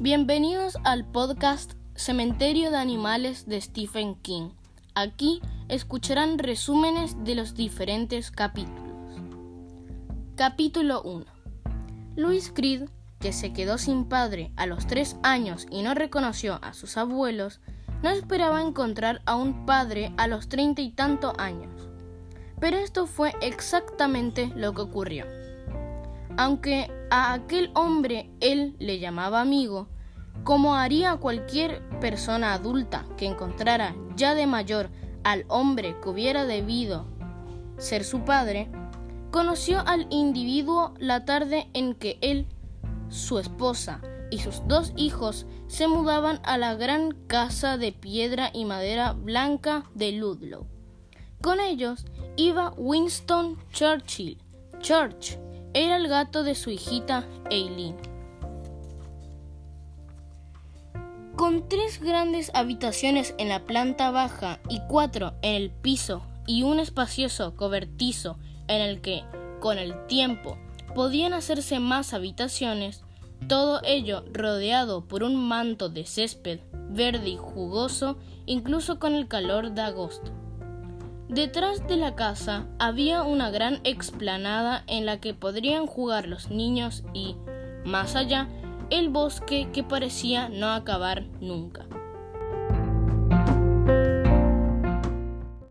Bienvenidos al podcast Cementerio de Animales de Stephen King. Aquí escucharán resúmenes de los diferentes capítulos. Capítulo 1. Louis Creed, que se quedó sin padre a los tres años y no reconoció a sus abuelos, no esperaba encontrar a un padre a los treinta y tantos años. Pero esto fue exactamente lo que ocurrió. Aunque a aquel hombre él le llamaba amigo, como haría cualquier persona adulta que encontrara ya de mayor al hombre que hubiera debido ser su padre, conoció al individuo la tarde en que él, su esposa y sus dos hijos se mudaban a la gran casa de piedra y madera blanca de Ludlow. Con ellos iba Winston Churchill. Church era el gato de su hijita Eileen. Con tres grandes habitaciones en la planta baja y cuatro en el piso y un espacioso cobertizo en el que, con el tiempo, podían hacerse más habitaciones, todo ello rodeado por un manto de césped verde y jugoso, incluso con el calor de agosto. Detrás de la casa había una gran explanada en la que podrían jugar los niños y, más allá, el bosque que parecía no acabar nunca.